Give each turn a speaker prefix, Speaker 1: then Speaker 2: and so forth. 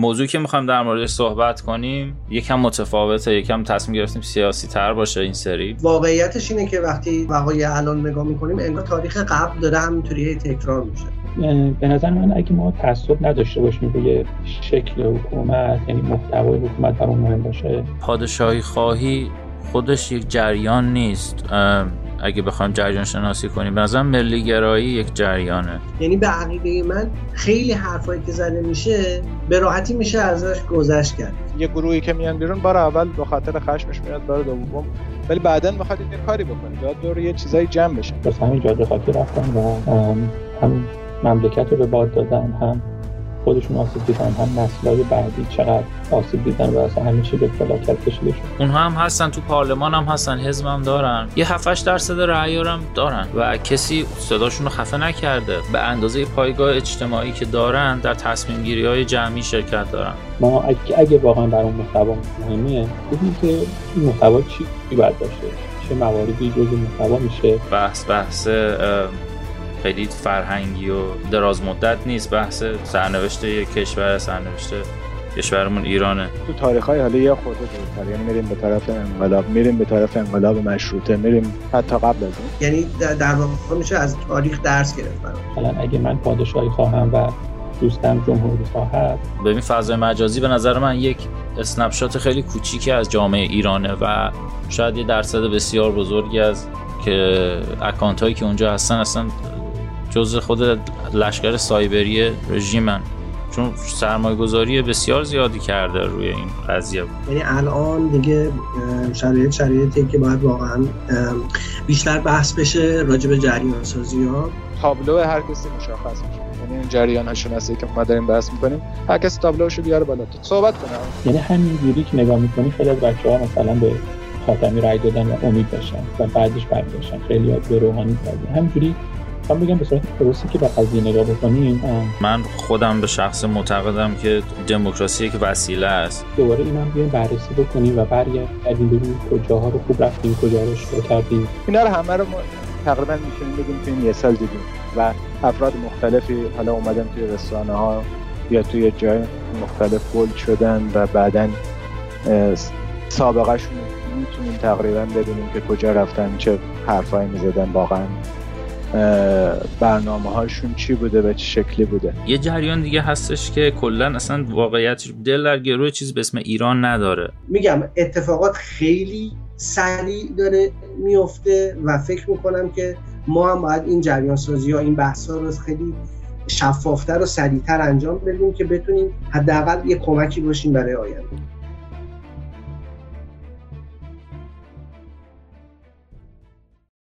Speaker 1: موضوعی که می‌خوایم در موردش صحبت کنیم یکم متفاوته یکم تصمیم گرفتیم سیاسی تر باشه این سری.
Speaker 2: واقعیتش اینه که وقتی وقایع الان نگاه می‌کنیم انگار تاریخ قبل داره همینطوری تکرار میشه.
Speaker 3: به نظر من اگه ما تعصب نداشته باشیم روی شکل حکومت یعنی محتوای حکومت برامون مهم باشه.
Speaker 1: پادشاهی خواهی خودش یک جریان نیست. اگه بخوایم جریان شناسی کنیم. به نظرم ملی گرایی یک جریانه.
Speaker 2: یعنی به عقیده من خیلی حرفایی که زده میشه به راحتی میشه ازش گذشت کرد.
Speaker 4: یه گروهی که میان بیرون بار اول به خاطر خشمش میاد بار دوم. ولی بعدا می‌خواد یه کاری بکنه. یاد دور یه چیزایی جمع بشه.
Speaker 3: واسه همین جاده خاکی رفتن و هم مملکت رو به باد دادن هم خودشون آسیب دیدن هم نسلهای بعدی چقدر آسیب دیدن و اصلا همه چی به فلاکت کشیده شد
Speaker 1: اونها هم هستن تو پارلمان هم هستن حزب هم دارن. یه 7 درصد رأی هم دارن و کسی صداشون رو خفه نکرده. به اندازه پایگاه اجتماعی که دارن در تصمیم گیری های جمعی شرکت دارن.
Speaker 3: ما اگه, اگه واقعا برای محتوا مهمه ببینیم که این محتوا چی باید باشه؟ چه مواردی جزء محتوا میشه؟
Speaker 1: بحث بحث خیلی فرهنگی و دراز مدت نیست بحث سرنوشت یک کشور سرنوشت کشورمون ایرانه.
Speaker 4: تو تاریخ های حالا یه خورده دورتر یعنی میریم به طرف انقلاب میریم به طرف انقلاب مشروطه میریم حتی قبل از اون.
Speaker 2: یعنی در واقع میشه از تاریخ درس گرفت
Speaker 3: مثلا اگه من پادشاهی خواهم و دوستم جمهوری خواهد.
Speaker 1: ببین فضای مجازی به نظر من یک اسنپشات خیلی کوچیکی از جامعه ایرانه و شاید یه درصد بسیار بزرگی از که اکانت هایی که اونجا هستن اصلا جز خود لشکر سایبری رژیمن. چون سرمایه گذاری بسیار زیادی کرده روی این قضیه.
Speaker 2: یعنی الان دیگه شرایط شرایطی که باید واقعا بیشتر بحث بشه راجع به جریان سازی ها.
Speaker 4: تابلو هر کسی مشخص میشه. یعنی این جریان شناسی که ما داریم بحث می‌کنیم هر کسی تابلوشو بیاره بالا. تو صحبت کنه.
Speaker 3: یعنی همین جوری که نگاه می‌کنی خیلی از بچه ها مثلا به خاتمی رای دادن و امید داشتن و بعدش برگشتن خیلی به روحانی کردن همینجوری من بگم به صورت درستی که به قضیه نگاه بکنیم
Speaker 1: من خودم به شخص معتقدم که دموکراسی که وسیله است.
Speaker 3: دوباره این هم بیایم بررسی بکنیم و برگردیم ببینیم کجاها رو خوب رفتیم کجا رو شروع کردیم.
Speaker 4: اینا رو همه رو تقریبا می‌تونیم بگیم که این یه سال دیدیم و افراد مختلفی حالا اومدن توی رسانه ها یا توی جای مختلف بولد شدن و بعدا سابقه شون می‌تونیم تقریبا ببینیم که کجا رفتن چه حرفایی می‌زدن واقعا. برنامه هاشون چی بوده و چه شکلی بوده؟
Speaker 1: یه جریان دیگه هستش که کلا اصلا واقعیت دل در گروه چیز به اسم ایران نداره.
Speaker 2: میگم اتفاقات خیلی سریع داره میفته و فکر می‌کنم که ما هم باید این جریان سازی ها این بحث ها رو خیلی شفافتر و سریعتر انجام بدیم که بتونیم حداقل یه کمکی باشیم برای آینده.